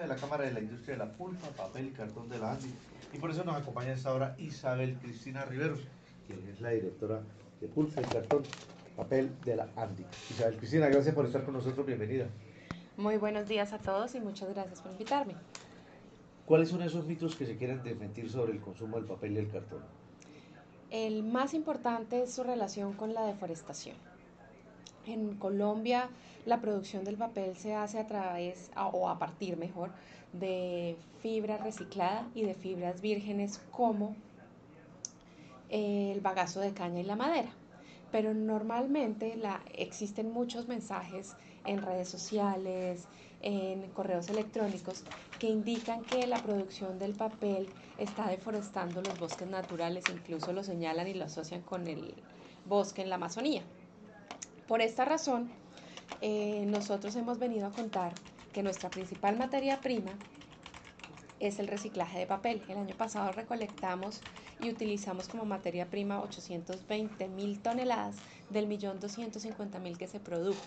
de la Cámara de la Industria de la Pulpa, Papel y Cartón de la ANDI. Y por eso nos acompaña esta hora Isabel Cristina Riveros, quien es la directora de Pulpa y Cartón, Papel de la ANDI. Isabel Cristina, gracias por estar con nosotros, bienvenida. Muy buenos días a todos y muchas gracias por invitarme. ¿Cuáles son esos mitos que se quieren desmentir sobre el consumo del papel y el cartón? El más importante es su relación con la deforestación. En Colombia la producción del papel se hace a través o a partir mejor de fibra reciclada y de fibras vírgenes como el bagazo de caña y la madera. Pero normalmente existen muchos mensajes en redes sociales, en correos electrónicos que indican que la producción del papel está deforestando los bosques naturales, incluso lo señalan y lo asocian con el bosque en la Amazonía. Por esta razón, eh, nosotros hemos venido a contar que nuestra principal materia prima es el reciclaje de papel. El año pasado recolectamos y utilizamos como materia prima 820 mil toneladas del millón 250 mil que se produjo.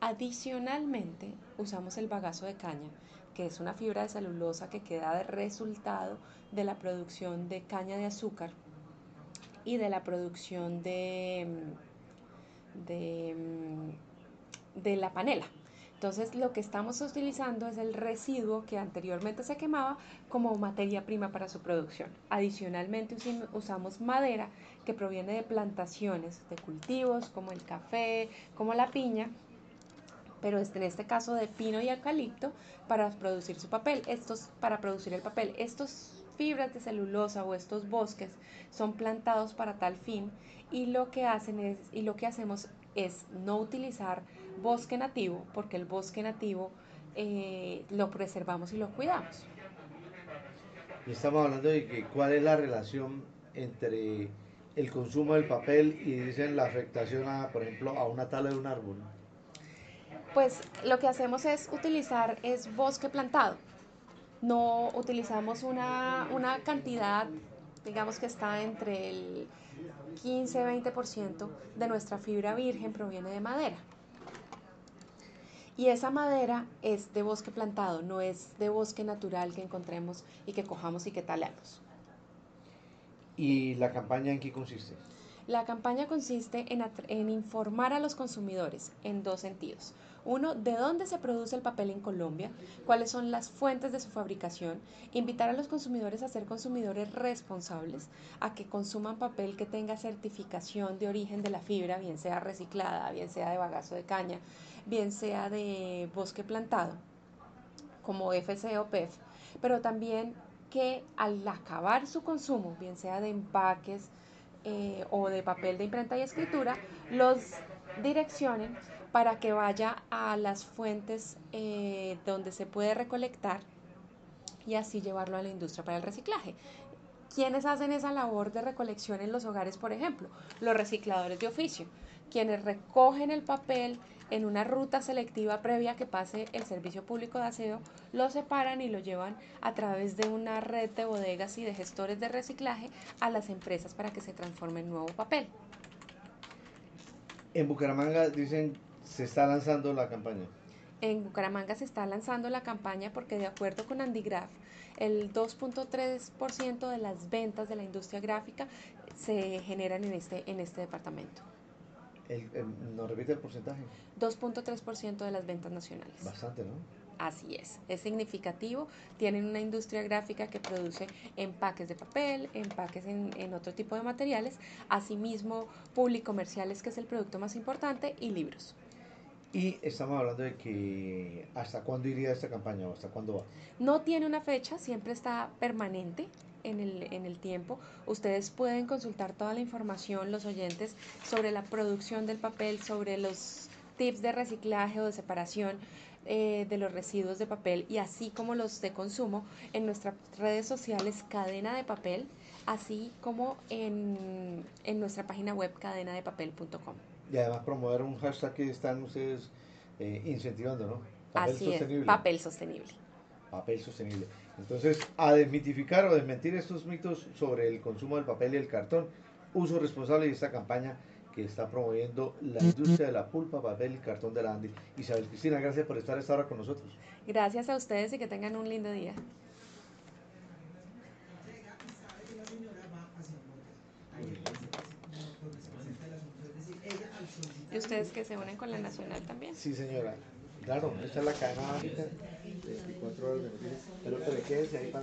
Adicionalmente, usamos el bagazo de caña, que es una fibra de celulosa que queda de resultado de la producción de caña de azúcar y de la producción de, de de la panela. Entonces lo que estamos utilizando es el residuo que anteriormente se quemaba como materia prima para su producción. Adicionalmente usamos madera que proviene de plantaciones, de cultivos como el café, como la piña, pero en este caso de pino y eucalipto para producir su papel. Estos para producir el papel, estos fibras de celulosa o estos bosques son plantados para tal fin y lo que hacen es y lo que hacemos es no utilizar bosque nativo, porque el bosque nativo eh, lo preservamos y lo cuidamos. Estamos hablando de que cuál es la relación entre el consumo del papel y dicen la afectación a, por ejemplo, a una tala de un árbol. Pues lo que hacemos es utilizar es bosque plantado. No utilizamos una, una cantidad, digamos que está entre el 15-20% de nuestra fibra virgen proviene de madera. Y esa madera es de bosque plantado, no es de bosque natural que encontremos y que cojamos y que talemos. ¿Y la campaña en qué consiste? La campaña consiste en, informar a los consumidores en dos sentidos. Uno, de dónde se produce el papel en Colombia, cuáles son las fuentes de su fabricación, invitar a los consumidores a ser consumidores responsables, a que consuman papel que tenga certificación de origen de la fibra, bien sea reciclada, bien sea de bagazo de caña, bien sea de bosque plantado, como FC o PEF, pero también que al acabar su consumo, bien sea de empaques eh, o de papel de imprenta y escritura, los direccionen para que vaya a las fuentes eh, donde se puede recolectar y así llevarlo a la industria para el reciclaje. ¿Quiénes hacen esa labor de recolección en los hogares, por ejemplo? Los recicladores de oficio, quienes recogen el papel en una ruta selectiva previa que pase el servicio público de aseo, lo separan y lo llevan a través de una red de bodegas y de gestores de reciclaje a las empresas para que se transforme en nuevo papel. En Bucaramanga dicen se está lanzando la campaña. En Bucaramanga se está lanzando la campaña porque de acuerdo con Andigraf, el 2.3% de las ventas de la industria gráfica se generan en este, en este departamento. El, ¿Nos repite el porcentaje? 2.3% de las ventas nacionales. Bastante, ¿no? Así es, es significativo. Tienen una industria gráfica que produce empaques de papel, empaques en, en otro tipo de materiales, asimismo publicomerciales, que es el producto más importante, y libros. Y estamos hablando de que hasta cuándo iría esta campaña o hasta cuándo va. No tiene una fecha, siempre está permanente en el, en el tiempo. Ustedes pueden consultar toda la información, los oyentes, sobre la producción del papel, sobre los tips de reciclaje o de separación eh, de los residuos de papel y así como los de consumo en nuestras redes sociales Cadena de Papel, así como en, en nuestra página web cadenadepapel.com y además promover un hashtag que están ustedes eh, incentivando, ¿no? Papel Así sostenible. Es, papel sostenible. Papel sostenible. Entonces, a desmitificar o desmentir estos mitos sobre el consumo del papel y el cartón, uso responsable de esta campaña que está promoviendo la industria de la pulpa, papel y cartón de la Andy. Isabel Cristina, gracias por estar esta hora con nosotros. Gracias a ustedes y que tengan un lindo día. ¿Y ustedes que se unen con la Nacional también? Sí, señora. Claro, esta es la cadena básica, 24 horas de. Pero, pero quédese ahí para